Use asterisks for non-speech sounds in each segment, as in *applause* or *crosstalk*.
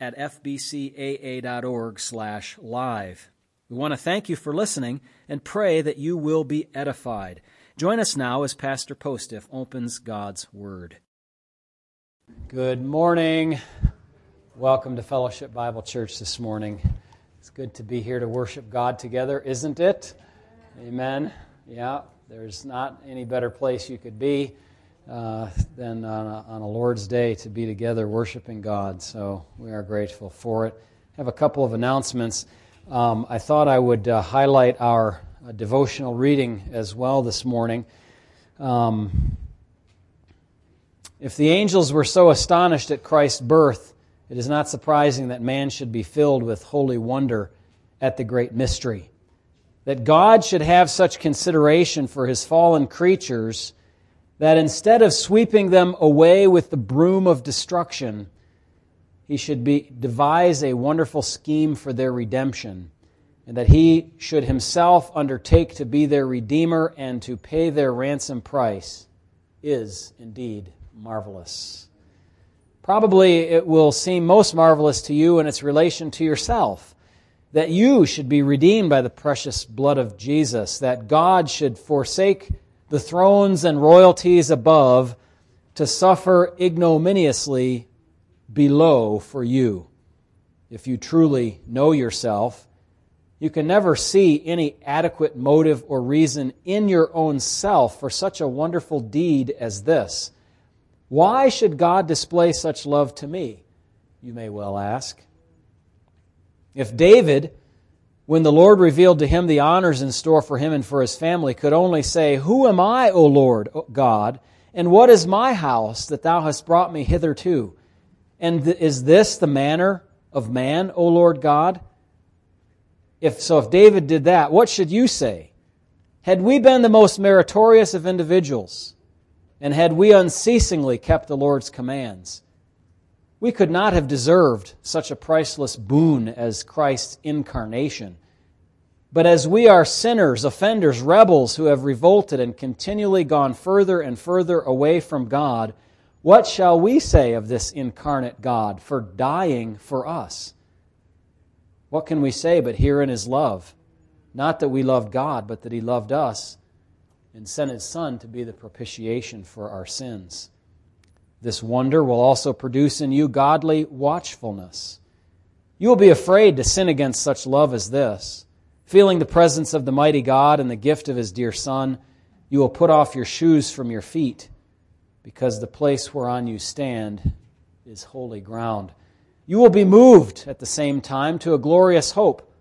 at fbcaa.org slash live. We want to thank you for listening and pray that you will be edified. Join us now as Pastor Postiff opens God's Word. Good morning. Welcome to Fellowship Bible Church this morning. It's good to be here to worship God together, isn't it? Amen. Yeah, there's not any better place you could be uh, than on a, on a, Lord's Day to be together worshiping God. So we are grateful for it. I have a couple of announcements. Um, I thought I would uh, highlight our uh, devotional reading as well this morning. Um, if the angels were so astonished at Christ's birth, it is not surprising that man should be filled with holy wonder at the great mystery. That God should have such consideration for his fallen creatures that instead of sweeping them away with the broom of destruction, he should be, devise a wonderful scheme for their redemption, and that he should himself undertake to be their redeemer and to pay their ransom price is indeed marvelous. Probably it will seem most marvelous to you in its relation to yourself that you should be redeemed by the precious blood of Jesus, that God should forsake the thrones and royalties above to suffer ignominiously below for you. If you truly know yourself, you can never see any adequate motive or reason in your own self for such a wonderful deed as this. Why should God display such love to me? You may well ask. If David, when the Lord revealed to him the honors in store for him and for his family, could only say, Who am I, O Lord God, and what is my house that thou hast brought me hitherto? And is this the manner of man, O Lord God? If so, if David did that, what should you say? Had we been the most meritorious of individuals, and had we unceasingly kept the Lord's commands, we could not have deserved such a priceless boon as Christ's incarnation. But as we are sinners, offenders, rebels who have revolted and continually gone further and further away from God, what shall we say of this incarnate God for dying for us? What can we say but herein is love? Not that we loved God, but that He loved us and sent His Son to be the propitiation for our sins. This wonder will also produce in you godly watchfulness. You will be afraid to sin against such love as this. Feeling the presence of the mighty God and the gift of his dear Son, you will put off your shoes from your feet, because the place whereon you stand is holy ground. You will be moved at the same time to a glorious hope.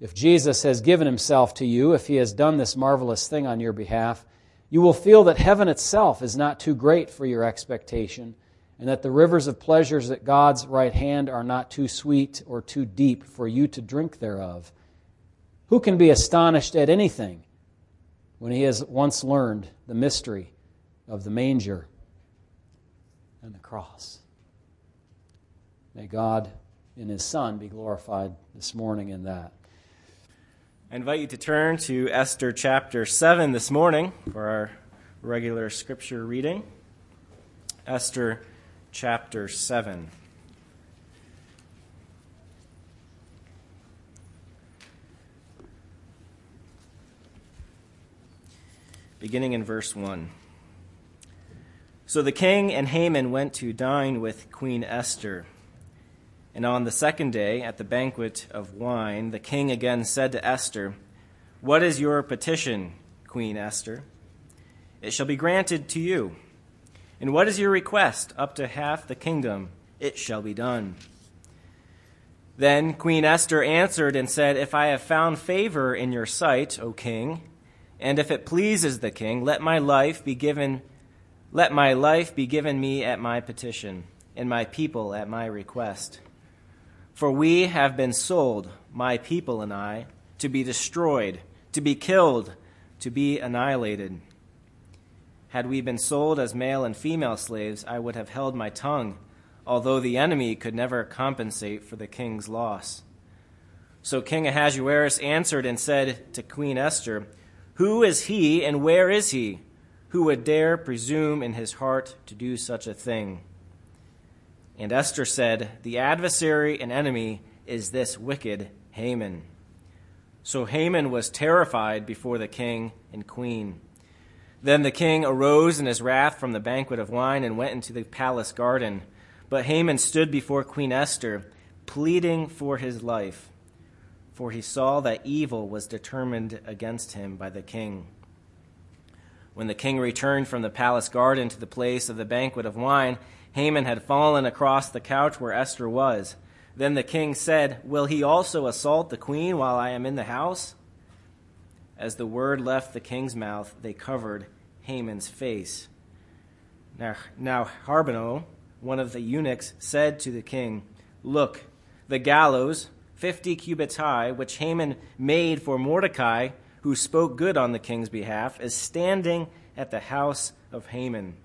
If Jesus has given himself to you, if he has done this marvelous thing on your behalf, you will feel that heaven itself is not too great for your expectation, and that the rivers of pleasures at God's right hand are not too sweet or too deep for you to drink thereof. Who can be astonished at anything when he has once learned the mystery of the manger and the cross? May God in his Son be glorified this morning in that. I invite you to turn to Esther chapter 7 this morning for our regular scripture reading. Esther chapter 7. Beginning in verse 1. So the king and Haman went to dine with Queen Esther. And on the second day, at the banquet of wine, the king again said to Esther, What is your petition, Queen Esther? It shall be granted to you. And what is your request? Up to half the kingdom, it shall be done. Then Queen Esther answered and said, If I have found favor in your sight, O king, and if it pleases the king, let my life be given let my life be given me at my petition, and my people at my request. For we have been sold, my people and I, to be destroyed, to be killed, to be annihilated. Had we been sold as male and female slaves, I would have held my tongue, although the enemy could never compensate for the king's loss. So King Ahasuerus answered and said to Queen Esther, Who is he and where is he who would dare presume in his heart to do such a thing? And Esther said, The adversary and enemy is this wicked Haman. So Haman was terrified before the king and queen. Then the king arose in his wrath from the banquet of wine and went into the palace garden. But Haman stood before Queen Esther, pleading for his life, for he saw that evil was determined against him by the king. When the king returned from the palace garden to the place of the banquet of wine, Haman had fallen across the couch where Esther was. Then the king said, Will he also assault the queen while I am in the house? As the word left the king's mouth, they covered Haman's face. Now, now Harbonah, one of the eunuchs, said to the king, Look, the gallows, fifty cubits high, which Haman made for Mordecai, who spoke good on the king's behalf, is standing at the house of Haman.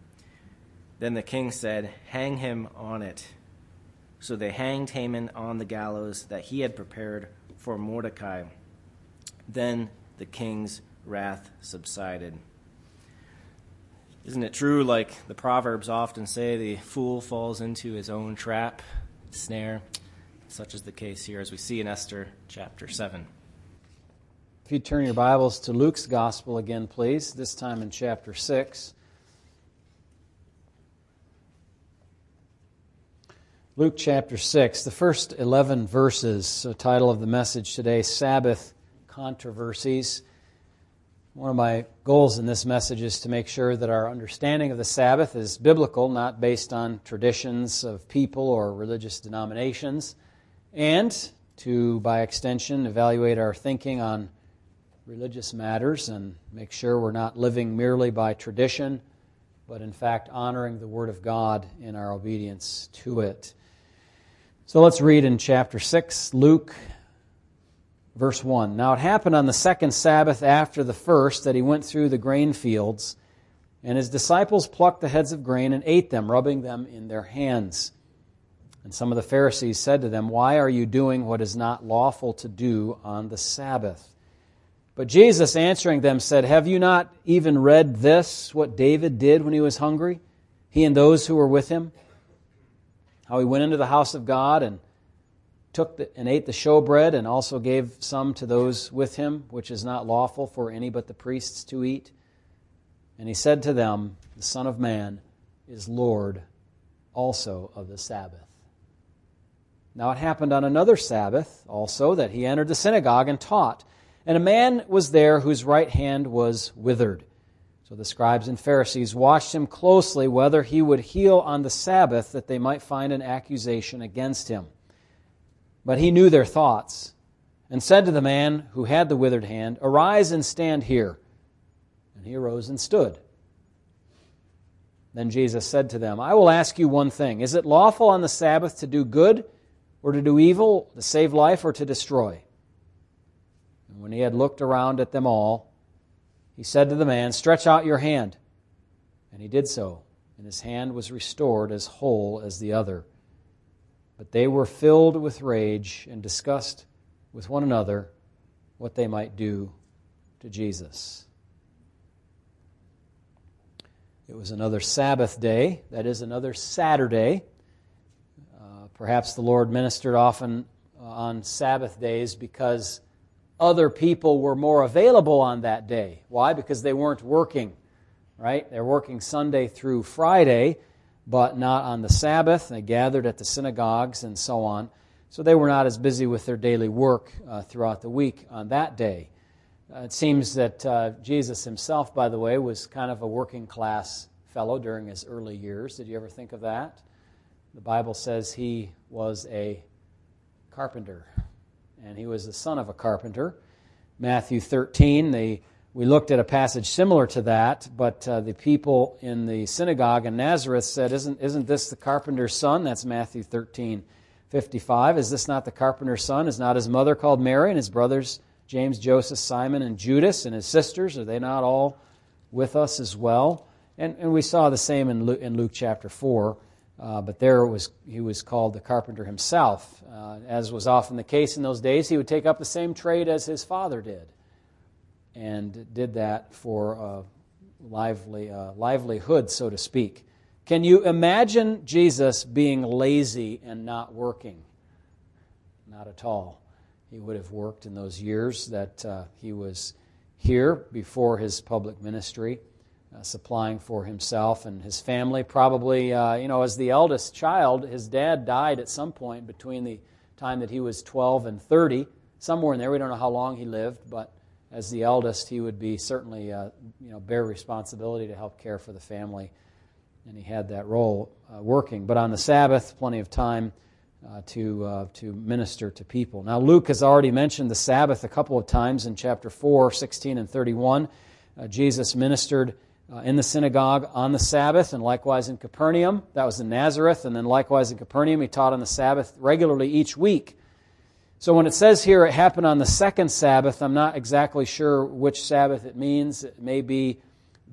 Then the king said, Hang him on it. So they hanged Haman on the gallows that he had prepared for Mordecai. Then the king's wrath subsided. Isn't it true, like the Proverbs often say, the fool falls into his own trap, snare? Such is the case here, as we see in Esther chapter 7. If you turn your Bibles to Luke's Gospel again, please, this time in chapter 6. Luke chapter 6, the first 11 verses, the title of the message today Sabbath Controversies. One of my goals in this message is to make sure that our understanding of the Sabbath is biblical, not based on traditions of people or religious denominations, and to, by extension, evaluate our thinking on religious matters and make sure we're not living merely by tradition, but in fact honoring the Word of God in our obedience to it. So let's read in chapter 6, Luke, verse 1. Now it happened on the second Sabbath after the first that he went through the grain fields, and his disciples plucked the heads of grain and ate them, rubbing them in their hands. And some of the Pharisees said to them, Why are you doing what is not lawful to do on the Sabbath? But Jesus answering them said, Have you not even read this, what David did when he was hungry, he and those who were with him? How he went into the house of God and took the, and ate the showbread and also gave some to those with him, which is not lawful for any but the priests to eat. And he said to them, The Son of Man is Lord also of the Sabbath. Now it happened on another Sabbath also that he entered the synagogue and taught. And a man was there whose right hand was withered. So the scribes and Pharisees watched him closely whether he would heal on the Sabbath that they might find an accusation against him. But he knew their thoughts and said to the man who had the withered hand, Arise and stand here. And he arose and stood. Then Jesus said to them, I will ask you one thing. Is it lawful on the Sabbath to do good or to do evil, to save life or to destroy? And when he had looked around at them all, he said to the man, Stretch out your hand. And he did so, and his hand was restored as whole as the other. But they were filled with rage and discussed with one another what they might do to Jesus. It was another Sabbath day, that is, another Saturday. Uh, perhaps the Lord ministered often on Sabbath days because other people were more available on that day. Why? Because they weren't working, right? They're working Sunday through Friday, but not on the Sabbath. They gathered at the synagogues and so on. So they were not as busy with their daily work uh, throughout the week on that day. Uh, it seems that uh, Jesus himself, by the way, was kind of a working class fellow during his early years. Did you ever think of that? The Bible says he was a carpenter and he was the son of a carpenter. Matthew 13, they, we looked at a passage similar to that, but uh, the people in the synagogue in Nazareth said, isn't, isn't this the carpenter's son? That's Matthew 13, 55. Is this not the carpenter's son? Is not his mother called Mary, and his brothers James, Joseph, Simon, and Judas, and his sisters? Are they not all with us as well? And, and we saw the same in Luke, in Luke chapter 4. Uh, but there was, he was called the carpenter himself. Uh, as was often the case in those days, he would take up the same trade as his father did, and did that for a lively, uh, livelihood, so to speak. Can you imagine Jesus being lazy and not working? Not at all. He would have worked in those years that uh, he was here before his public ministry uh, supplying for himself and his family. Probably, uh, you know, as the eldest child, his dad died at some point between the time that he was 12 and 30, somewhere in there. We don't know how long he lived, but as the eldest, he would be certainly, uh, you know, bear responsibility to help care for the family, and he had that role uh, working. But on the Sabbath, plenty of time. Uh, to, to minister to people. Now, Luke has already mentioned the Sabbath a couple of times in chapter 4, 16, and 31. Jesus ministered uh, in the synagogue on the Sabbath, and likewise in Capernaum. That was in Nazareth, and then likewise in Capernaum, he taught on the Sabbath regularly each week. So when it says here it happened on the second Sabbath, I'm not exactly sure which Sabbath it means. It may be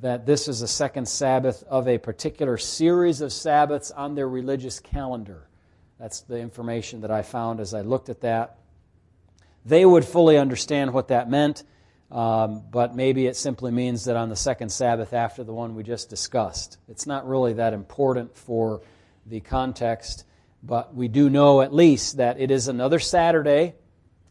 that this is a second Sabbath of a particular series of Sabbaths on their religious calendar. That's the information that I found as I looked at that. They would fully understand what that meant. Um, but maybe it simply means that on the second Sabbath after the one we just discussed. It's not really that important for the context, but we do know at least that it is another Saturday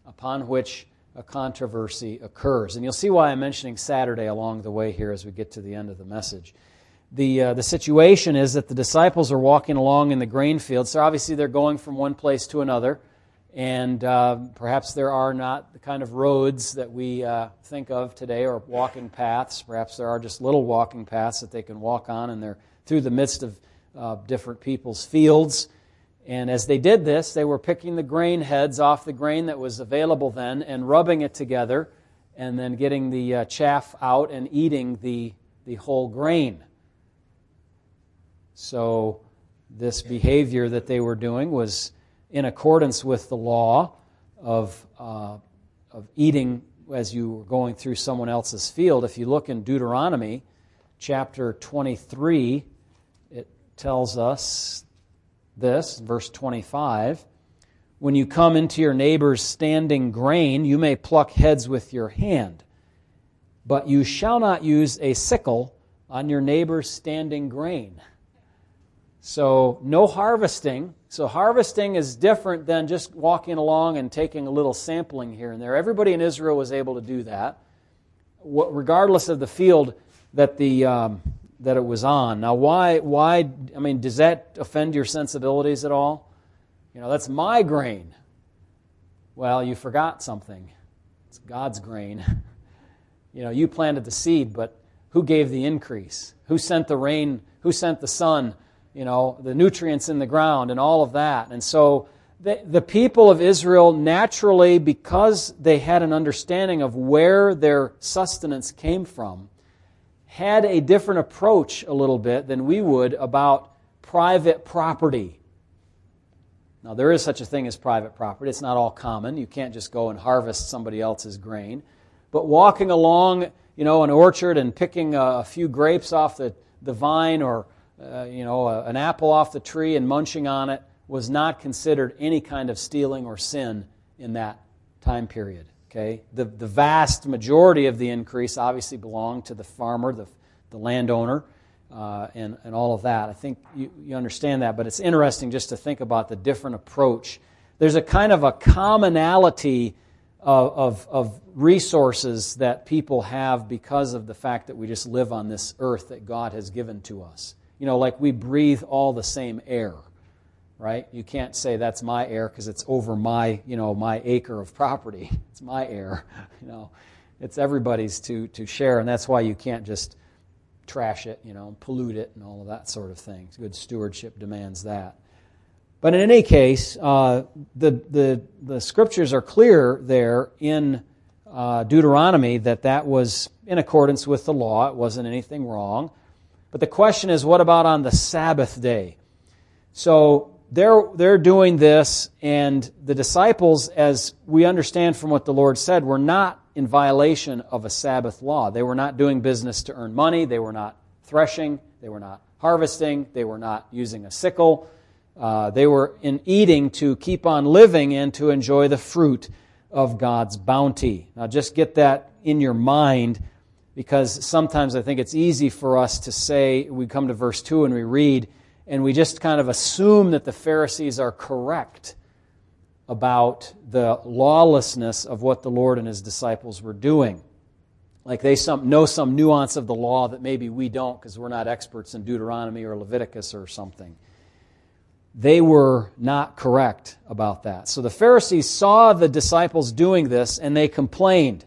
upon which a controversy occurs. And you'll see why I'm mentioning Saturday along the way here as we get to the end of the message. The, uh, the situation is that the disciples are walking along in the grain fields. So obviously they're going from one place to another and uh, perhaps there are not the kind of roads that we uh, think of today or walking paths. Perhaps there are just little walking paths that they can walk on, and they're through the midst of uh, different people's fields. And as they did this, they were picking the grain heads off the grain that was available then and rubbing it together, and then getting the uh, chaff out and eating the, the whole grain. So, this behavior that they were doing was in accordance with the law of, uh, of eating as you were going through someone else's field. If you look in Deuteronomy chapter 23, it tells us this, verse 25. When you come into your neighbor's standing grain, you may pluck heads with your hand, but you shall not use a sickle on your neighbor's standing grain. So, no harvesting. So, harvesting is different than just walking along and taking a little sampling here and there. Everybody in Israel was able to do that, regardless of the field that, the, um, that it was on. Now, why, why, I mean, does that offend your sensibilities at all? You know, that's my grain. Well, you forgot something. It's God's grain. *laughs* You know, you planted the seed, but who gave the increase? Who sent the rain? Who sent the sun? You know, the nutrients in the ground and all of that. And so the, the people of Israel naturally, because they had an understanding of where their sustenance came from, had a different approach a little bit than we would about private property. Now, there is such a thing as private property. It's not all common. You can't just go and harvest somebody else's grain. But walking along, you know, an orchard and picking a, few grapes off the, the vine or uh, you know, a, an apple off the tree and munching on it was not considered any kind of stealing or sin in that time period. Okay? The, the vast majority of the increase obviously belonged to the farmer, the, the landowner, uh, and, and all of that. I think you, you understand that, but it's interesting just to think about the different approach. There's a kind of a commonality of, of, of resources that people have because of the fact that we just live on this earth that God has given to us you know, like we breathe all the same air, right? You can't say that's my air because it's over my, you know, my acre of property. *laughs* It's my air, *laughs* you know. It's everybody's to, to share, and that's why you can't just trash it, you know, pollute it and all of that sort of thing. Good stewardship demands that. But in any case, uh, the, the, the scriptures are clear there in uh, Deuteronomy that that was in accordance with the law. It wasn't anything wrong. But the question is, what about on the Sabbath day? So they're, they're doing this, and the disciples, as we understand from what the Lord said, were not in violation of a Sabbath law. They were not doing business to earn money, they were not threshing, they were not harvesting, they were not using a sickle. Uh, they were in eating to keep on living and to enjoy the fruit of God's bounty. Now, just get that in your mind because sometimes I think it's easy for us to say, we come to verse 2 and we read, and we just kind of assume that the Pharisees are correct about the lawlessness of what the Lord and his disciples were doing. Like they some, know some nuance of the law that maybe we don't because we're not experts in Deuteronomy or Leviticus or something. They were not correct about that. So the Pharisees saw the disciples doing this and they complained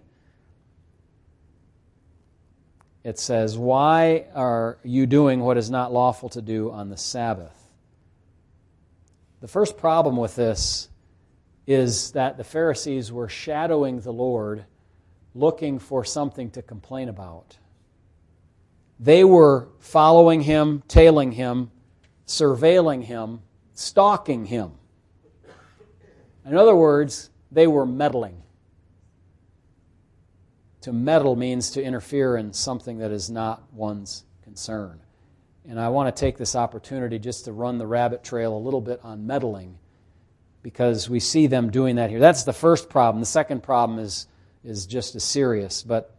it says, Why are you doing what is not lawful to do on the Sabbath? The first problem with this is that the Pharisees were shadowing the Lord, looking for something to complain about. They were following him, tailing him, surveilling him, stalking him. In other words, they were meddling. To meddle means to interfere in something that is not one's concern. And I want to take this opportunity just to run the rabbit trail a little bit on meddling because we see them doing that here. That's the first problem. The second problem is, is just as serious. But,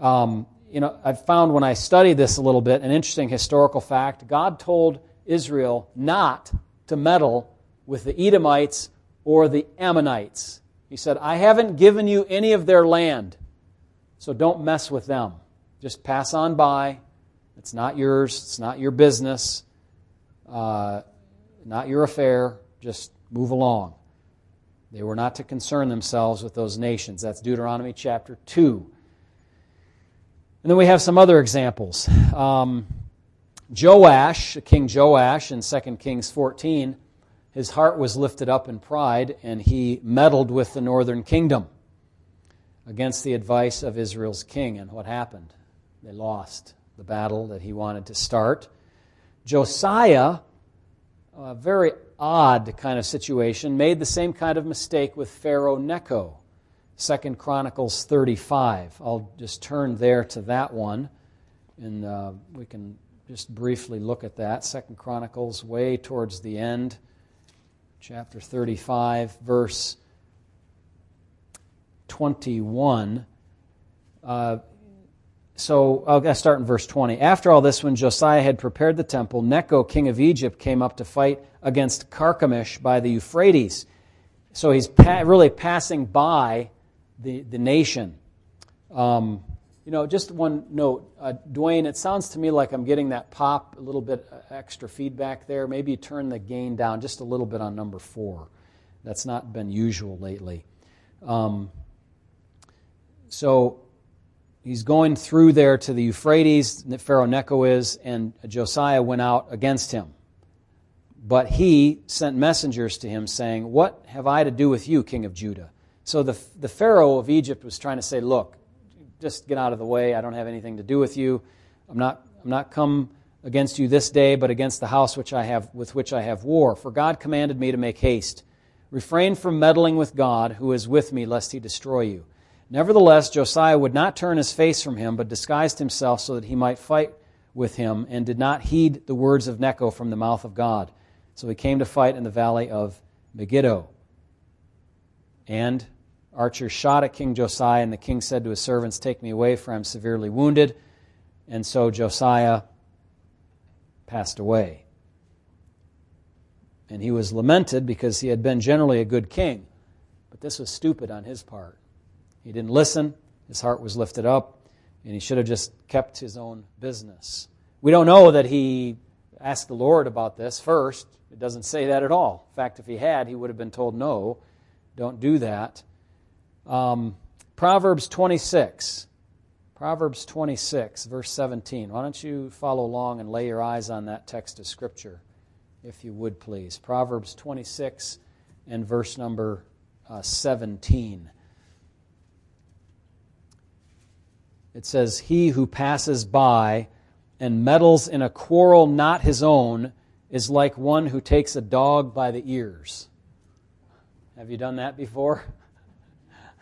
um, you know, I've found when I studied this a little bit an interesting historical fact. God told Israel not to meddle with the Edomites or the Ammonites. He said, I haven't given you any of their land. So don't mess with them. Just pass on by. It's not yours, it's not your business, uh, not your affair. Just move along. They were not to concern themselves with those nations. That's Deuteronomy chapter 2. And then we have some other examples. Um, Joash, King Joash in 2 Kings 14, his heart was lifted up in pride and he meddled with the northern kingdom against the advice of Israel's king. And what happened? They lost the battle that he wanted to start. Josiah, a very odd kind of situation, made the same kind of mistake with Pharaoh Necho. Second Chronicles 35. I'll just turn there to that one, and uh, we can just briefly look at that. Second Chronicles, way towards the end, chapter 35, verse 21. Uh, so I'll start in verse 20. After all this, when Josiah had prepared the temple, Necho, king of Egypt, came up to fight against Carchemish by the Euphrates. So he's pa- really passing by the, the nation. Um, you know, just one note. Uh, Dwayne, it sounds to me like I'm getting that pop, a little bit uh, extra feedback there. Maybe turn the gain down just a little bit on number four. That's not been usual lately. Um, so he's going through there to the Euphrates, Pharaoh Necho is, and Josiah went out against him. But he sent messengers to him saying, What have I to do with you, king of Judah? So the, the Pharaoh of Egypt was trying to say, Look, just get out of the way. I don't have anything to do with you. I'm not, I'm not come against you this day, but against the house which I have, with which I have war. For God commanded me to make haste. Refrain from meddling with God, who is with me, lest he destroy you. Nevertheless, Josiah would not turn his face from him, but disguised himself so that he might fight with him, and did not heed the words of Necho from the mouth of God. So he came to fight in the valley of Megiddo. And archers shot at King Josiah, and the king said to his servants, Take me away, for I am severely wounded. And so Josiah passed away. And he was lamented because he had been generally a good king. But this was stupid on his part. He didn't listen. His heart was lifted up, and he should have just kept his own business. We don't know that he asked the Lord about this first. It doesn't say that at all. In fact, if he had, he would have been told, no, don't do that. Um, Proverbs 26. Proverbs 26, verse 17. Why don't you follow along and lay your eyes on that text of Scripture, if you would, please. Proverbs 26 and verse number uh, 17. It says, He who passes by and meddles in a quarrel not his own is like one who takes a dog by the ears. Have you done that before?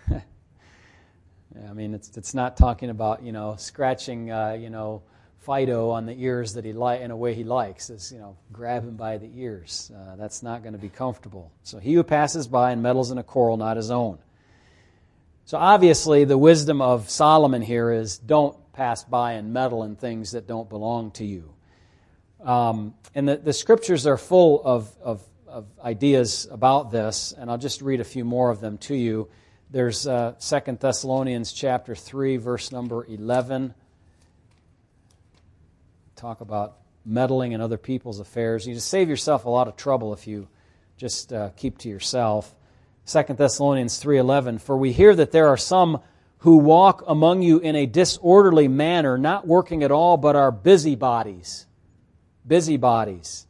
*laughs* I mean, it's, it's not talking about, you know, scratching, uh, you know, Fido on the ears that he like in a way he likes. Is you know, grab him by the ears. Uh, that's not going to be comfortable. So he who passes by and meddles in a quarrel, not his own. So obviously, the wisdom of Solomon here is don't pass by and meddle in things that don't belong to you. Um, and the, the scriptures are full of, of, of, ideas about this, and I'll just read a few more of them to you. There's uh, 2 Thessalonians chapter 3, verse number 11. Talk about meddling in other people's affairs. You just save yourself a lot of trouble if you just uh, keep to yourself. 2 Thessalonians 3:11 For we hear that there are some who walk among you in a disorderly manner not working at all but are busybodies busybodies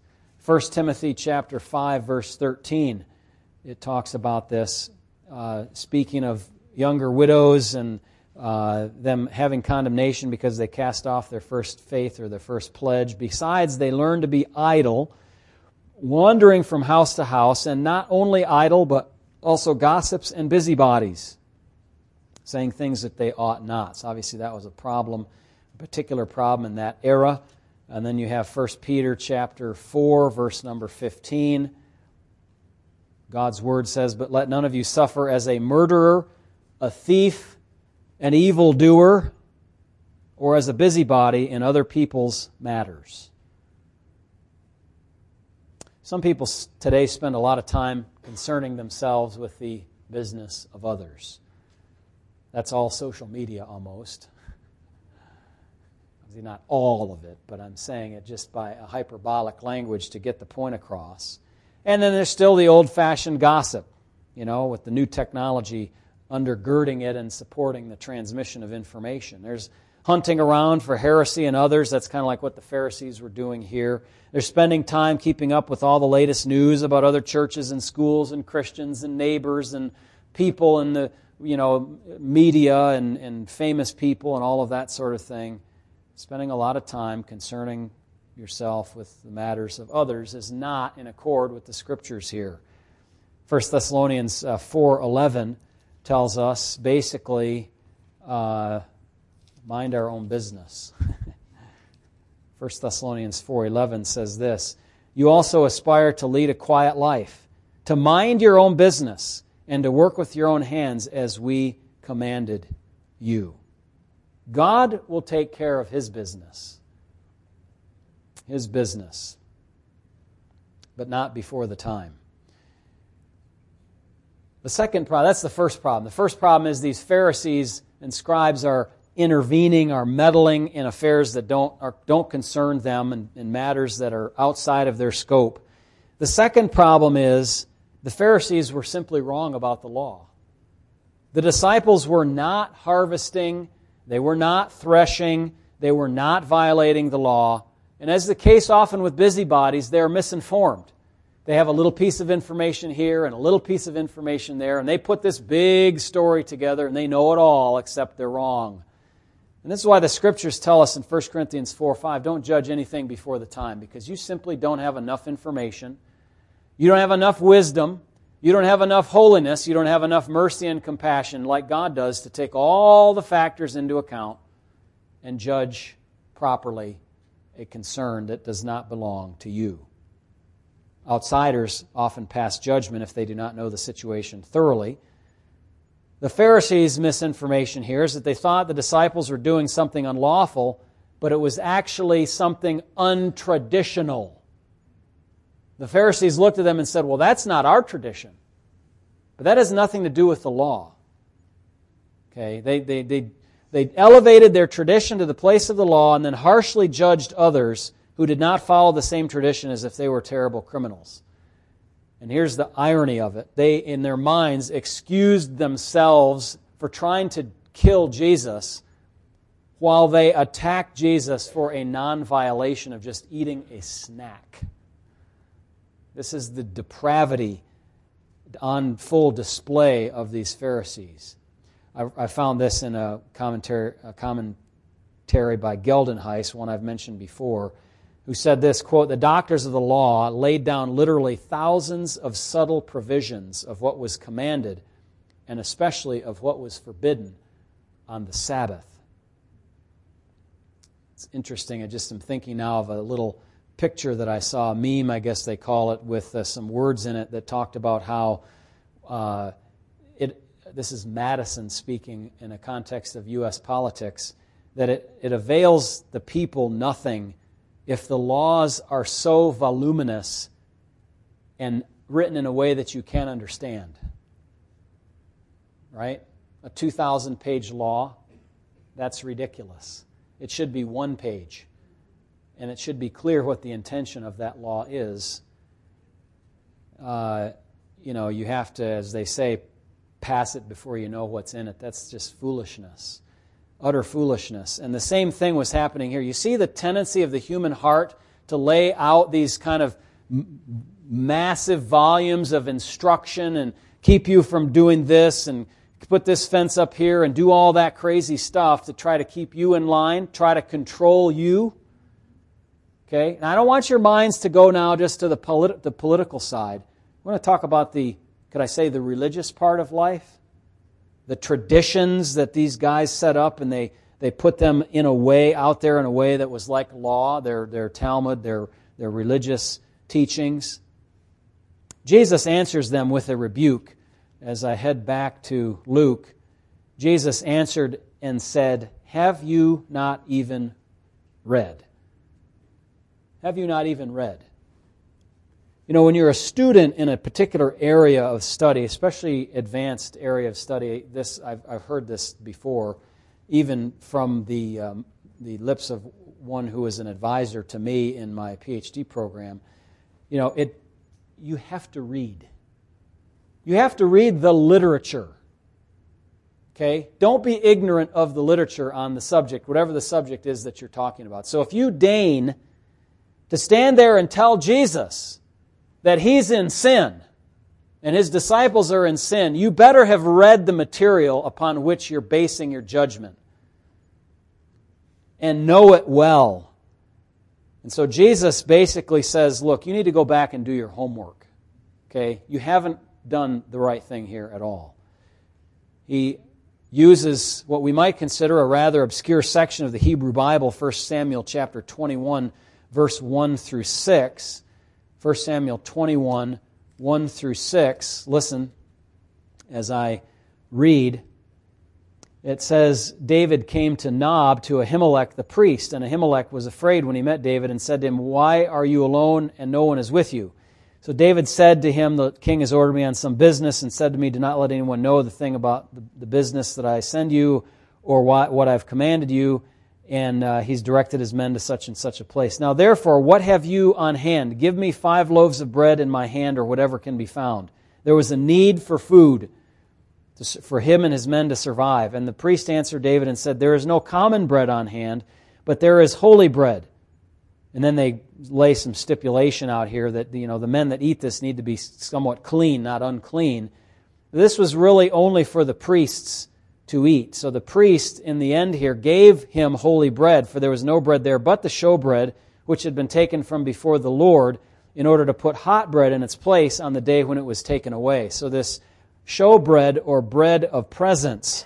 1 Timothy chapter 5 verse 13 it talks about this uh, speaking of younger widows and uh, them having condemnation because they cast off their first faith or their first pledge. Besides, they learn to be idle, wandering from house to house, and not only idle, but also gossips and busybodies, saying things that they ought not. So obviously that was a problem, a particular problem in that era. And then you have 1 Peter chapter 4, verse number 15. God's word says, But let none of you suffer as a murderer, a thief, an evildoer, or as a busybody in other people's matters. Some people today spend a lot of time concerning themselves with the business of others. That's all social media almost. Not all of it, but I'm saying it just by a hyperbolic language to get the point across. And then there's still the old fashioned gossip, you know, with the new technology undergirding it and supporting the transmission of information. There's hunting around for heresy and others. That's kind of like what the Pharisees were doing here. They're spending time keeping up with all the latest news about other churches and schools and Christians and neighbors and people and the you know media and, and famous people and all of that sort of thing. Spending a lot of time concerning yourself with the matters of others is not in accord with the scriptures here. 1 Thessalonians uh, 4:11 tells us basically uh, mind our own business. *laughs* 1 Thessalonians 4:11 says this, "You also aspire to lead a quiet life, to mind your own business, and to work with your own hands as we commanded you." God will take care of his business. His business. But not before the time. The second problem, that's the first problem. The first problem is these Pharisees and scribes are intervening, are meddling in affairs that don't, don't concern them and in matters that are outside of their scope. The second problem is the Pharisees were simply wrong about the law. The disciples were not harvesting, they were not threshing, they were not violating the law. And as the case often with busybodies, they are misinformed. They have a little piece of information here and a little piece of information there, and they put this big story together and they know it all except they're wrong. And this is why the scriptures tell us in 1 Corinthians 4 5 don't judge anything before the time because you simply don't have enough information. You don't have enough wisdom. You don't have enough holiness. You don't have enough mercy and compassion like God does to take all the factors into account and judge properly a concern that does not belong to you. Outsiders often pass judgment if they do not know the situation thoroughly. The Pharisees' misinformation here is that they thought the disciples were doing something unlawful, but it was actually something untraditional. The Pharisees looked at them and said, Well, that's not our tradition. But that has nothing to do with the law. Okay? They, they, they, they elevated their tradition to the place of the law and then harshly judged others who did not follow the same tradition as if they were terrible criminals. And here's the irony of it they, in their minds, excused themselves for trying to kill Jesus while they attacked Jesus for a non violation of just eating a snack. This is the depravity on full display of these Pharisees. I, found this in a commentary, a commentary by Geldenhuys, one I've mentioned before who said this quote, The doctors of the law laid down literally thousands of subtle provisions of what was commanded and especially of what was forbidden on the Sabbath. It's interesting. I just am thinking now of a little picture that I saw, a meme, I guess they call it, with uh, some words in it that talked about how uh, it. This is Madison speaking in a context of U.S. politics. That it, it avails the people nothing if the laws are so voluminous and written in a way that you can't understand. Right? A 2,000 page law, that's ridiculous. It should be one page and it should be clear what the intention of that law is. Uh, you know, you have to, as they say, pass it before you know what's in it. That's just foolishness, utter foolishness. And the same thing was happening here. You see the tendency of the human heart to lay out these kind of m- massive volumes of instruction and keep you from doing this and put this fence up here and do all that crazy stuff to try to keep you in line, try to control you. Okay? And I don't want your minds to go now just to the, polit- the political side. I want to talk about the, could I say, the religious part of life? The traditions that these guys set up and they, they put them in a way out there in a way that was like law, their, their Talmud, their, their religious teachings. Jesus answers them with a rebuke. As I head back to Luke, Jesus answered and said, Have you not even read? have you not even read? You know, when you're a student in a particular area of study, especially advanced area of study, this I've, I've heard this before, even from the, um, the lips of one who is an advisor to me in my PhD program. You know, it, you have to read. You have to read the literature. Okay? Don't be ignorant of the literature on the subject, whatever the subject is that you're talking about. So if you deign to stand there and tell Jesus that he's in sin and his disciples are in sin, you better have read the material upon which you're basing your judgment and know it well. And so Jesus basically says, Look, you need to go back and do your homework. Okay? You haven't done the right thing here at all. He uses what we might consider a rather obscure section of the Hebrew Bible, 1 Samuel chapter 21 verse 1 through 6. 1 Samuel 21, 1 through 6. Listen as I read. It says, David came to Nob to Ahimelech the priest, and Ahimelech was afraid when he met David and said to him, Why are you alone and no one is with you? So David said to him, The king has ordered me on some business and said to me, Do not let anyone know the thing about the, business that I send you or what I've commanded you and uh, he's directed his men to such and such a place. Now, therefore, what have you on hand? Give me five loaves of bread in my hand, or whatever can be found. There was a need for food to, for him and his men to survive. And the priest answered David and said, There is no common bread on hand, but there is holy bread. And then they lay some stipulation out here that you know the men that eat this need to be somewhat clean, not unclean. This was really only for the priests to eat. So the priest, in the end here, gave him holy bread, for there was no bread there but the showbread, which had been taken from before the Lord, in order to put hot bread in its place on the day when it was taken away. So this showbread, or bread of presence,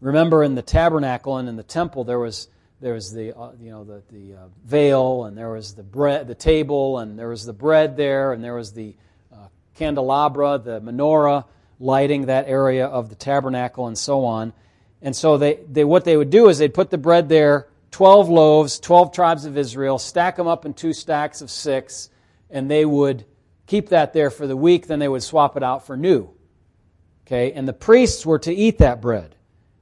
remember in the tabernacle and in the temple, there was there was the uh, you know the the uh, veil and there was the bread the table and there was the bread there and there was the uh, candelabra the menorah lighting that area of the tabernacle and so on. And so they, they, what they would do is they'd put the bread there, 12 loaves, 12 tribes of Israel, stack them up in two stacks of six, and they would keep that there for the week, then they would swap it out for new. Okay, and the priests were to eat that bread.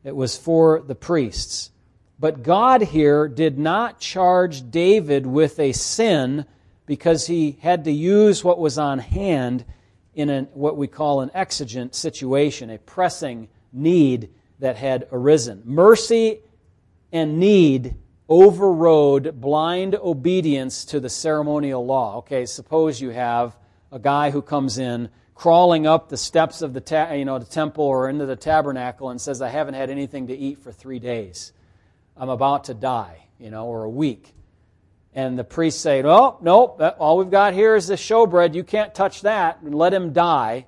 It was for the priests. But God here did not charge David with a sin because he had to use what was on hand in an, what we call an exigent situation, a pressing need that had arisen. Mercy and need overrode blind obedience to the ceremonial law. Okay, suppose you have a guy who comes in crawling up the steps of the ta- you know the temple or into the tabernacle and says, "I haven't had anything to eat for three days. I'm about to die, you know, or a week." And the priests say, "No, oh, nope, all we've got here is the showbread. You can't touch that, and let him die,"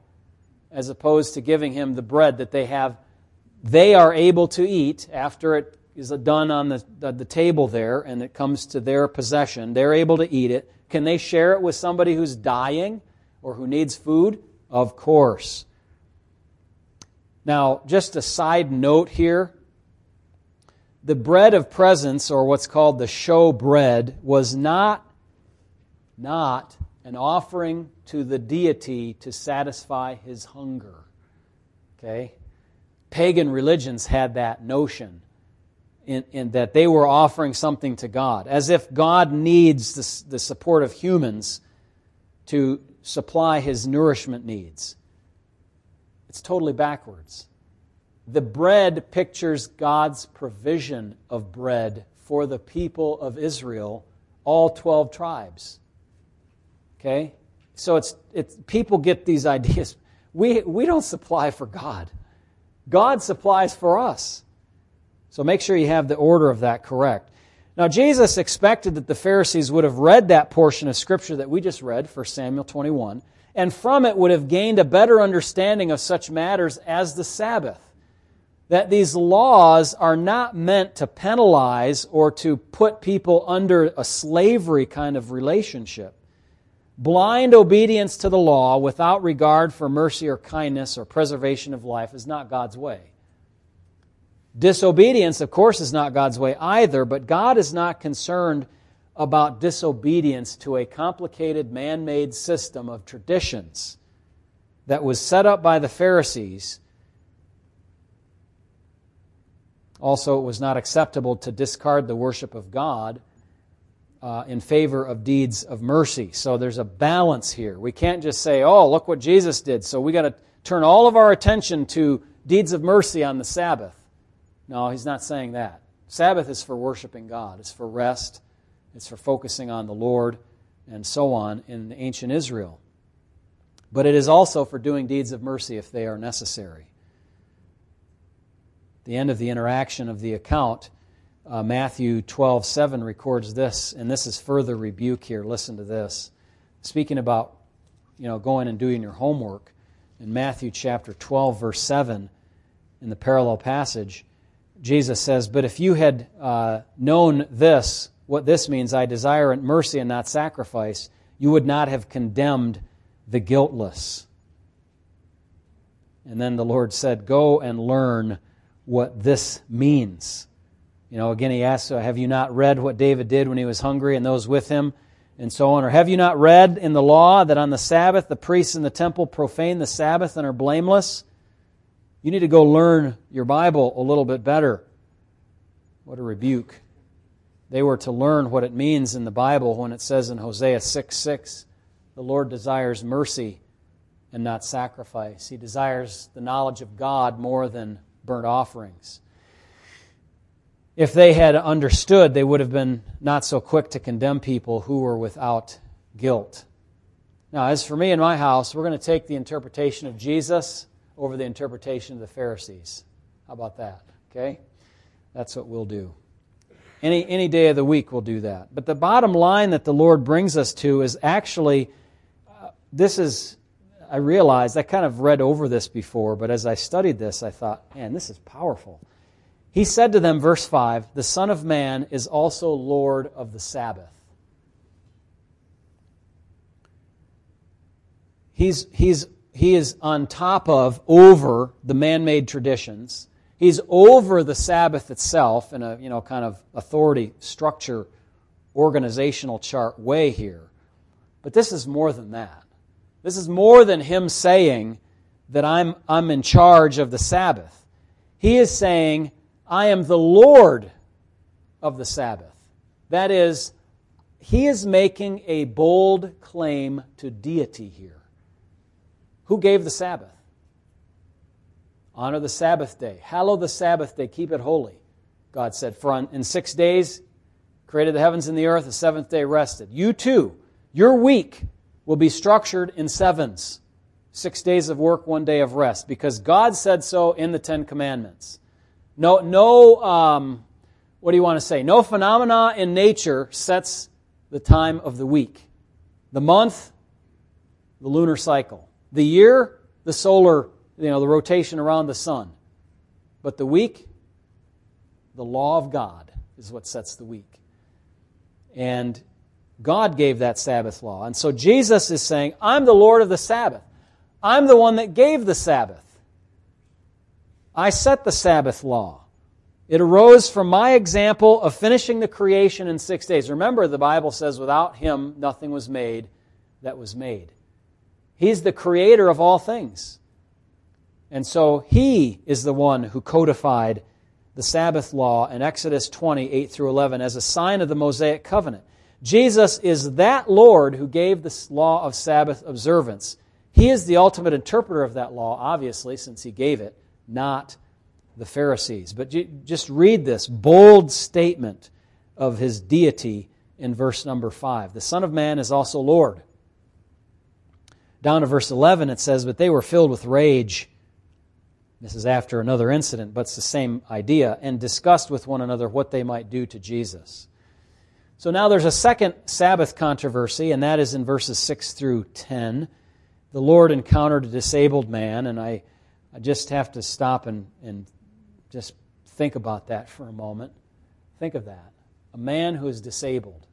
as opposed to giving him the bread that they have, they are able to eat after it is done on the, the, the table there, and it comes to their possession. They're able to eat it. Can they share it with somebody who's dying or who needs food? Of course. Now, just a side note here the bread of presence, or what's called the show bread, was not, not an offering to the deity to satisfy his hunger. Okay? Pagan religions had that notion in, in that they were offering something to God, as if God needs the, the support of humans to supply his nourishment needs. It's totally backwards. The bread pictures God's provision of bread for the people of Israel, all 12 tribes. Okay? So it's, it's people get these ideas. We, we don't supply for God. God supplies for us. So make sure you have the order of that correct. Now, Jesus expected that the Pharisees would have read that portion of Scripture that we just read, 1 Samuel 21, and from it would have gained a better understanding of such matters as the Sabbath that these laws are not meant to penalize or to put people under a slavery kind of relationship. Blind obedience to the law without regard for mercy or kindness or preservation of life is not God's way. Disobedience, of course, is not God's way either, but God is not concerned about disobedience to a complicated man made system of traditions that was set up by the Pharisees Also, it was not acceptable to discard the worship of God uh, in favor of deeds of mercy. So there's a balance here. We can't just say, oh, look what Jesus did. So we got to turn all of our attention to deeds of mercy on the Sabbath. No, he's not saying that. Sabbath is for worshiping God, it's for rest, it's for focusing on the Lord, and so on in ancient Israel. But it is also for doing deeds of mercy if they are necessary the end of the interaction of the account, uh, Matthew 12, 7 records this, and this is further rebuke here. Listen to this. Speaking about, you know, going and doing your homework, in Matthew chapter 12, verse 7, in the parallel passage, Jesus says, But if you had uh, known this, what this means, I desire mercy and not sacrifice, you would not have condemned the guiltless. And then the Lord said, Go and learn what this means. You know, again, he asks, Have you not read what David did when he was hungry and those with him? And so on. Or have you not read in the law that on the Sabbath the priests in the temple profane the Sabbath and are blameless? You need to go learn your Bible a little bit better. What a rebuke. They were to learn what it means in the Bible when it says in Hosea 6 6, the Lord desires mercy and not sacrifice. He desires the knowledge of God more than burnt offerings. If they had understood, they would have been not so quick to condemn people who were without guilt. Now, as for me and my house, we're going to take the interpretation of Jesus over the interpretation of the Pharisees. How about that? Okay? That's what we'll do. Any, any day of the week, we'll do that. But the bottom line that the Lord brings us to is actually uh, this is I realized I kind of read over this before, but as I studied this, I thought, man, this is powerful. He said to them, verse 5, The Son of Man is also Lord of the Sabbath. He's, he's, he is on top of, over the man made traditions. He's over the Sabbath itself in a you know, kind of authority, structure, organizational chart way here. But this is more than that. This is more than him saying that I'm, I'm in charge of the Sabbath. He is saying, I am the Lord of the Sabbath. That is, he is making a bold claim to deity here. Who gave the Sabbath? Honor the Sabbath day. Hallow the Sabbath day. Keep it holy. God said, For in six days created the heavens and the earth, the seventh day rested. You too, your week will be structured in sevens six days of work, one day of rest, because God said so in the Ten Commandments. No, no um, what do you want to say? No phenomena in nature sets the time of the week. The month, the lunar cycle. The year, the solar, you know, the rotation around the sun. But the week, the law of God is what sets the week. And God gave that Sabbath law. And so Jesus is saying, I'm the Lord of the Sabbath. I'm the one that gave the Sabbath. I set the Sabbath law. It arose from my example of finishing the creation in six days. Remember, the Bible says, without him, nothing was made that was made. He's the creator of all things. And so he is the one who codified the Sabbath law in Exodus 20, 8 through 11, as a sign of the Mosaic covenant. Jesus is that Lord who gave the law of Sabbath observance. He is the ultimate interpreter of that law, obviously, since he gave it, not the Pharisees. But just read this bold statement of his deity in verse number 5. The Son of Man is also Lord. Down to verse 11, it says, But they were filled with rage. This is after another incident, but it's the same idea, and discussed with one another what they might do to Jesus. So now there's a second Sabbath controversy, and that is in verses 6 through 10. The Lord encountered a disabled man, and I, I just have to stop and, and just think about that for a moment. Think of that. A man who is disabled.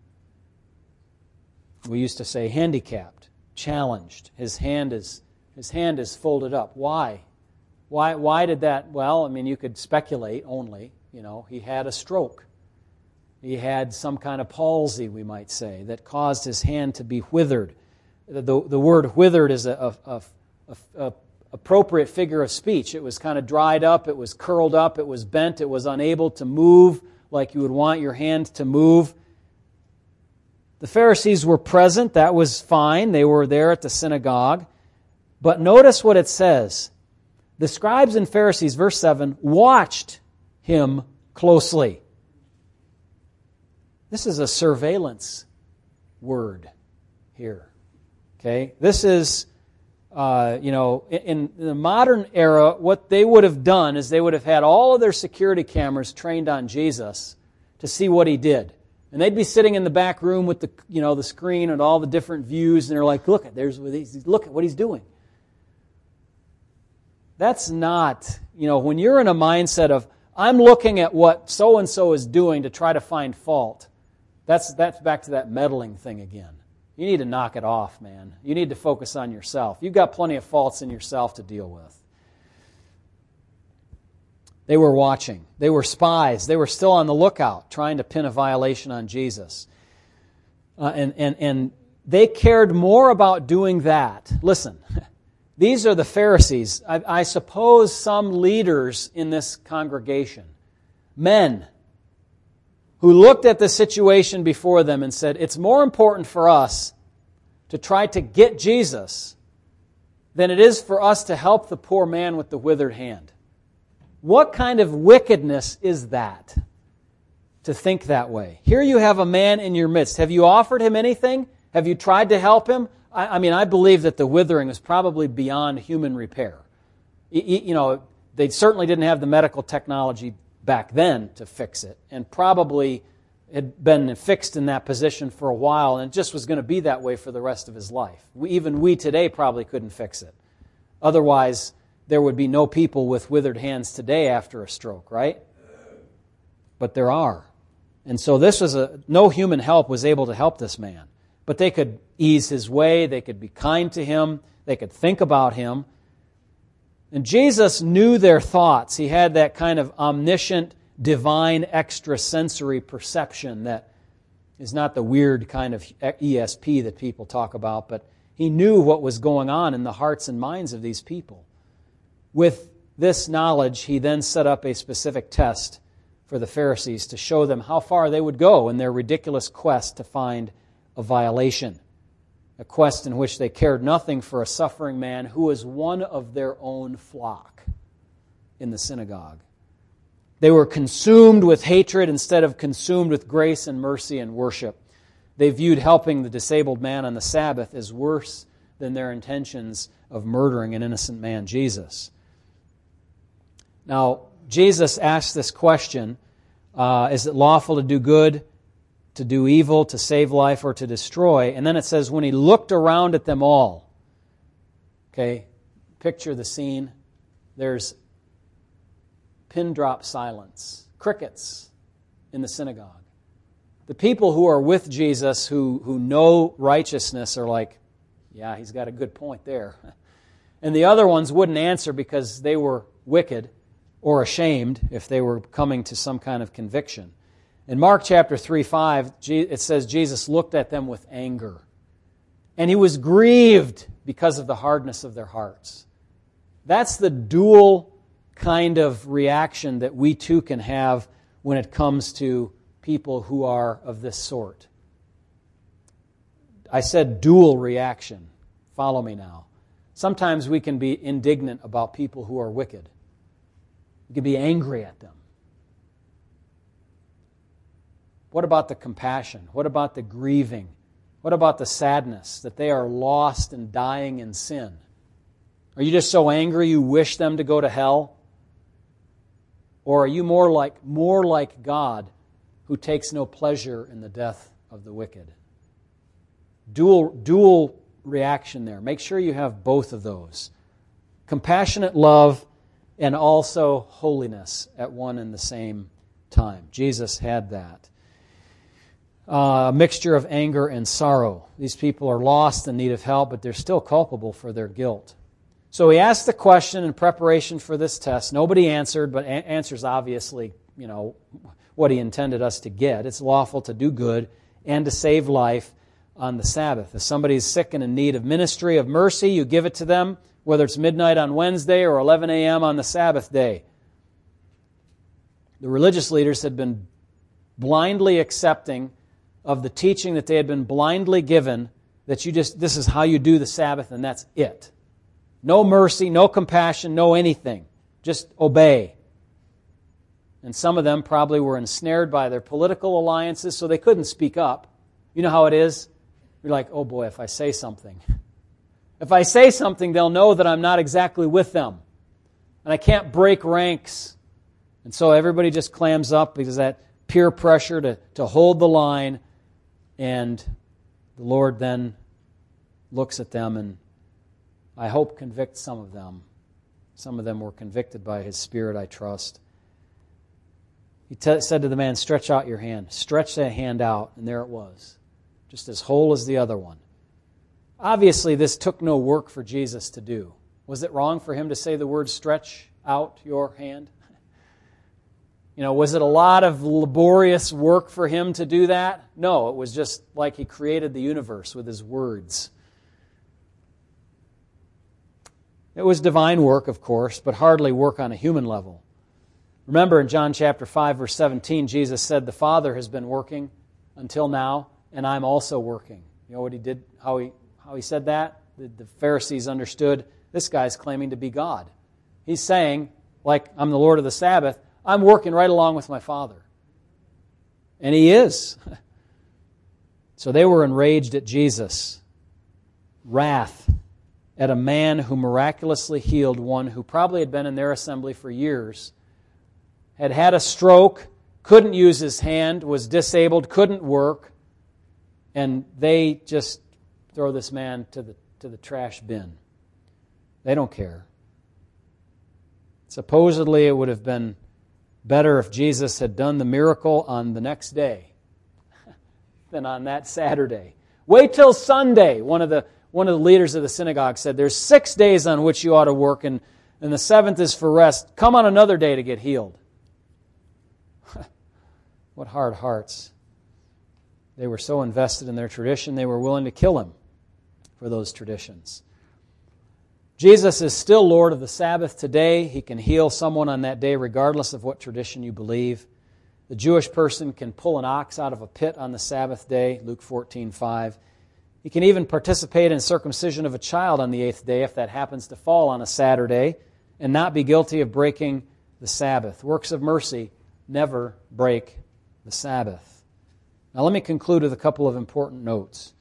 We used to say handicapped, challenged. His hand is, his hand is folded up. Why? Why, why did that? Well, I mean, you could speculate only. You know, he had a stroke. He had some kind of palsy, we might say, that caused his hand to be withered. The, the word withered is a, a, a, a appropriate figure of speech. It was kind of dried up, it was curled up, it was bent, it was unable to move like you would want your hand to move. The Pharisees were present. That was fine. They were there at the synagogue. But notice what it says. The scribes and Pharisees, verse 7, watched him closely. This is a surveillance word here. Okay? This is, uh, you know, in, in the modern era, what they would have done is they would have had all of their security cameras trained on Jesus to see what he did. And they'd be sitting in the back room with the, you know, the screen and all the different views, and they're like, look, there's what he's, look at what he's doing. That's not, you know, when you're in a mindset of, I'm looking at what so and so is doing to try to find fault, that's, that's back to that meddling thing again. You need to knock it off, man. You need to focus on yourself. You've got plenty of faults in yourself to deal with. They were watching. They were spies. They were still on the lookout, trying to pin a violation on Jesus. Uh, and, and, and they cared more about doing that. Listen, *laughs* these are the Pharisees. I, I suppose some leaders in this congregation, men who looked at the situation before them and said, It's more important for us to try to get Jesus than it is for us to help the poor man with the withered hand. What kind of wickedness is that to think that way? Here you have a man in your midst. Have you offered him anything? Have you tried to help him? I, I mean, I believe that the withering is probably beyond human repair. You, you know, they certainly didn't have the medical technology back then to fix it, and probably had been fixed in that position for a while, and it just was going to be that way for the rest of his life. We, even we today probably couldn't fix it. Otherwise, there would be no people with withered hands today after a stroke, right? But there are. And so this was a no human help was able to help this man. But they could ease his way, they could be kind to him, they could think about him. And Jesus knew their thoughts. He had that kind of omniscient, divine, extrasensory perception that is not the weird kind of ESP that people talk about, but he knew what was going on in the hearts and minds of these people. With this knowledge, he then set up a specific test for the Pharisees to show them how far they would go in their ridiculous quest to find a violation a quest in which they cared nothing for a suffering man who was one of their own flock in the synagogue. They were consumed with hatred instead of consumed with grace and mercy and worship. They viewed helping the disabled man on the Sabbath as worse than their intentions of murdering an innocent man, Jesus. Now, Jesus asked this question uh, Is it lawful to do good to do evil, to save life, or to destroy. And then it says, when he looked around at them all, okay, picture the scene. There's pin drop silence, crickets in the synagogue. The people who are with Jesus, who, who know righteousness, are like, yeah, he's got a good point there. *laughs* And the other ones wouldn't answer because they were wicked or ashamed if they were coming to some kind of conviction. In Mark chapter 3 5, it says Jesus looked at them with anger. And he was grieved because of the hardness of their hearts. That's the dual kind of reaction that we too can have when it comes to people who are of this sort. I said dual reaction. Follow me now. Sometimes we can be indignant about people who are wicked. We can be angry at them. What about the compassion? What about the grieving? What about the sadness that they are lost and dying in sin? Are you just so angry you wish them to go to hell? Or are you more like more like God who takes no pleasure in the death of the wicked? Dual dual reaction there. Make sure you have both of those compassionate love and also holiness at one and the same time. Jesus had that. Uh, a mixture of anger and sorrow. These people are lost in need of help, but they're still culpable for their guilt. So he asked the question in preparation for this test. Nobody answered, but a- answers obviously, you know, what he intended us to get. It's lawful to do good and to save life on the Sabbath. If somebody is sick and in need of ministry, of mercy, you give it to them, whether it's midnight on Wednesday or 11 a.m. on the Sabbath day. The religious leaders had been blindly accepting of the teaching that they had been blindly given that you just, this is how you do the Sabbath and that's it. No mercy, no compassion, no anything. Just obey. And some of them probably were ensnared by their political alliances, so they couldn't speak up. You know how it is? You're like, oh boy, if I say something. *laughs* If I say something, they'll know that I'm not exactly with them. And I can't break ranks. And so everybody just clams up because that peer pressure to, to hold the line. And the Lord then looks at them and I hope convicts some of them. Some of them were convicted by His Spirit, I trust. He t- said to the man, Stretch out your hand. Stretch that hand out, and there it was just as whole as the other one. Obviously, this took no work for Jesus to do. Was it wrong for him to say the word stretch out your hand? You know, was it a lot of laborious work for him to do that? No, it was just like he created the universe with his words. It was divine work, of course, but hardly work on a human level. Remember in John chapter 5 verse 17 Jesus said the Father has been working until now and I'm also working. You know what he did, how he, how he said that? The, the Pharisees understood this guy's claiming to be God. He's saying, like, I'm the Lord of the Sabbath, I'm working right along with my Father. And he is. *laughs* So they were enraged at Jesus, wrath at a man who miraculously healed one who probably had been in their assembly for years, had had a stroke, couldn't use his hand, was disabled, couldn't work, and they just throw this man to the, to the trash bin. They don't care. Supposedly, it would have been better if Jesus had done the miracle on the next day *laughs* than on that Saturday. Wait till Sunday. One of the, one of the leaders of the synagogue said, There's six days on which you ought to work, and, and the seventh is for rest. Come on another day to get healed. *laughs* what hard hearts. They were so invested in their tradition, they were willing to kill him for those traditions. Jesus is still Lord of the Sabbath today. He can heal someone on that day, regardless of what tradition you believe. The Jewish person can pull an ox out of a pit on the Sabbath day, Luke 14 5. He can even participate in circumcision of a child on the eighth day if that happens to fall on a Saturday and not be guilty of breaking the Sabbath. Works of mercy never break the Sabbath. Now let me conclude with a couple of important notes.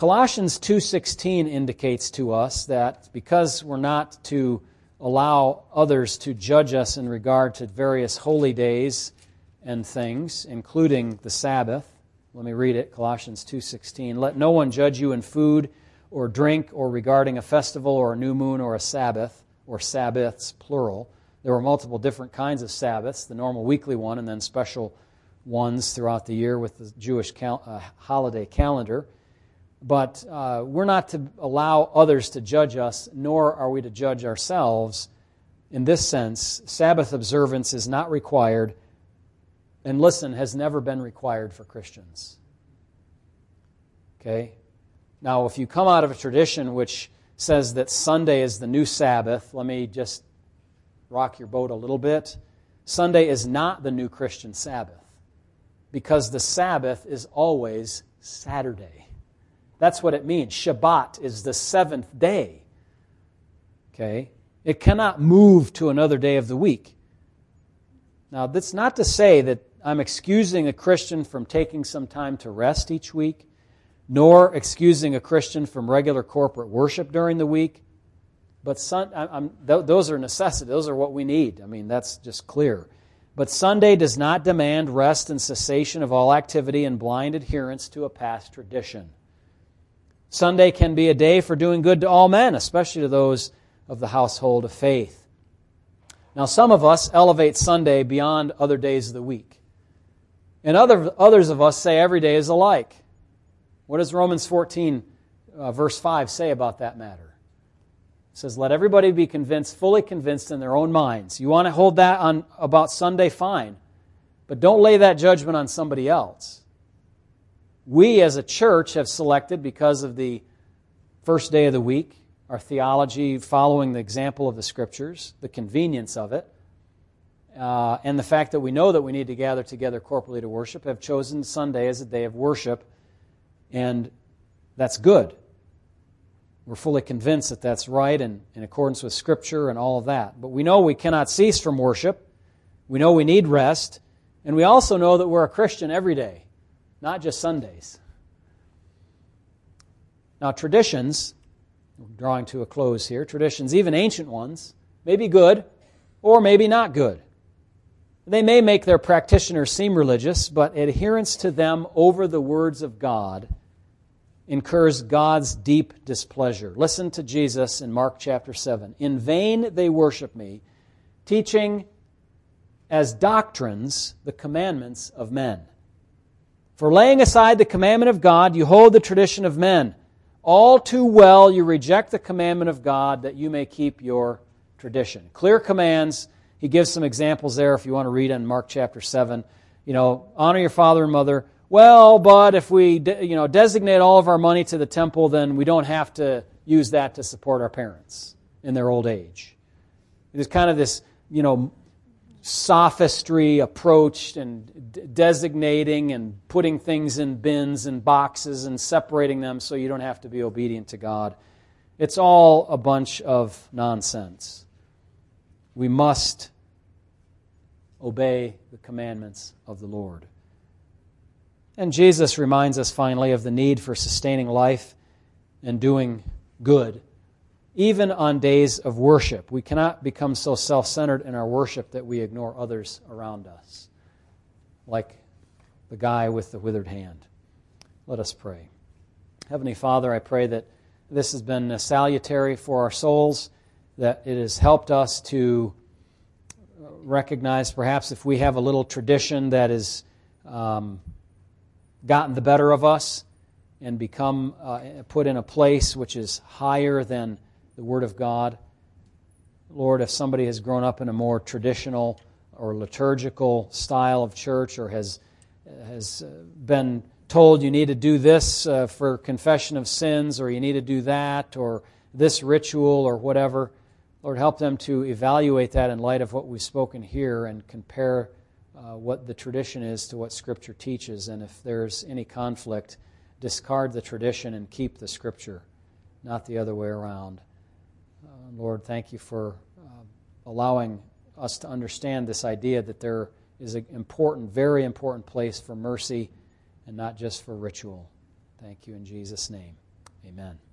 Colossians 2:16 indicates to us that because we're not to allow others to judge us in regard to various holy days and things, including the Sabbath, Let me read it, Colossians 2:16. Let no one judge you in food or drink or regarding a festival or a new moon or a Sabbath or Sabbaths plural. There were multiple different kinds of Sabbaths, the normal weekly one and then special ones throughout the year with the Jewish cal- uh, holiday calendar. But uh, we're not to allow others to judge us, nor are we to judge ourselves. In this sense, Sabbath observance is not required, and listen, has never been required for Christians. Okay? Now, if you come out of a tradition which says that Sunday is the new Sabbath, let me just rock your boat a little bit. Sunday is not the new Christian Sabbath because the Sabbath is always Saturday. That's what it means. Shabbat is the seventh day. Okay? It cannot move to another day of the week. Now, that's not to say that I'm excusing a Christian from taking some time to rest each week nor excusing a Christian from regular corporate worship during the week. But sun, I'm, those are necessity. Those are what we need. I mean, that's just clear. But Sunday does not demand rest and cessation of all activity and blind adherence to a past tradition. Sunday can be a day for doing good to all men, especially to those of the household of faith. Now, some of us elevate Sunday beyond other days of the week. And other, others of us say every day is alike. What does Romans 14, uh, verse 5 say about that matter? It says, Let everybody be convinced, fully convinced in their own minds. You want to hold that on about Sunday, fine. But don't lay that judgment on somebody else. We as a church have selected, because of the first day of the week, our theology following the example of the Scriptures, the convenience of it, uh, and the fact that we know that we need to gather together corporately to worship, have chosen Sunday as a day of worship and that's good. We're fully convinced that that's right and in accordance with Scripture and all of that. But we know we cannot cease from worship. We know we need rest. And we also know that we're a Christian every day, not just Sundays. Now, traditions, drawing to a close here, traditions, even ancient ones, may be good or maybe not good. They may make their practitioners seem religious, but adherence to them over the words of God incurs God's deep displeasure. Listen to Jesus in Mark chapter 7. In vain they worship me, teaching as doctrines the commandments of men. For laying aside the commandment of God, you hold the tradition of men. All too well you reject the commandment of God that you may keep your tradition. Clear commands. He gives some examples there if you want to read in Mark chapter 7. You know, honor your father and mother well, but if we you know, designate all of our money to the temple, then we don't have to use that to support our parents in their old age. There's kind of this, you know, sophistry approach and designating and putting things in bins and boxes and separating them so you don't have to be obedient to God. It's all a bunch of nonsense. We must obey the commandments of the Lord. And Jesus reminds us finally of the need for sustaining life and doing good, even on days of worship. We cannot become so self centered in our worship that we ignore others around us, like the guy with the withered hand. Let us pray. Heavenly Father, I pray that this has been salutary for our souls, that it has helped us to recognize perhaps if we have a little tradition that is. Um, gotten the better of us and become uh, put in a place which is higher than the Word of God. Lord, if somebody has grown up in a more traditional or liturgical style of church or has, has uh, been told you need to do this uh, for confession of sins or you need to do that or this ritual or whatever, Lord, help them to evaluate that in light of what we've spoken here and compare uh, what the tradition is to what Scripture teaches. And if there's any conflict, discard the tradition and keep the Scripture, not the other way around. Lord, thank you for uh, allowing us to understand this idea that there is an important, very important place for mercy and not just for ritual. Thank you in Jesus' name. Amen.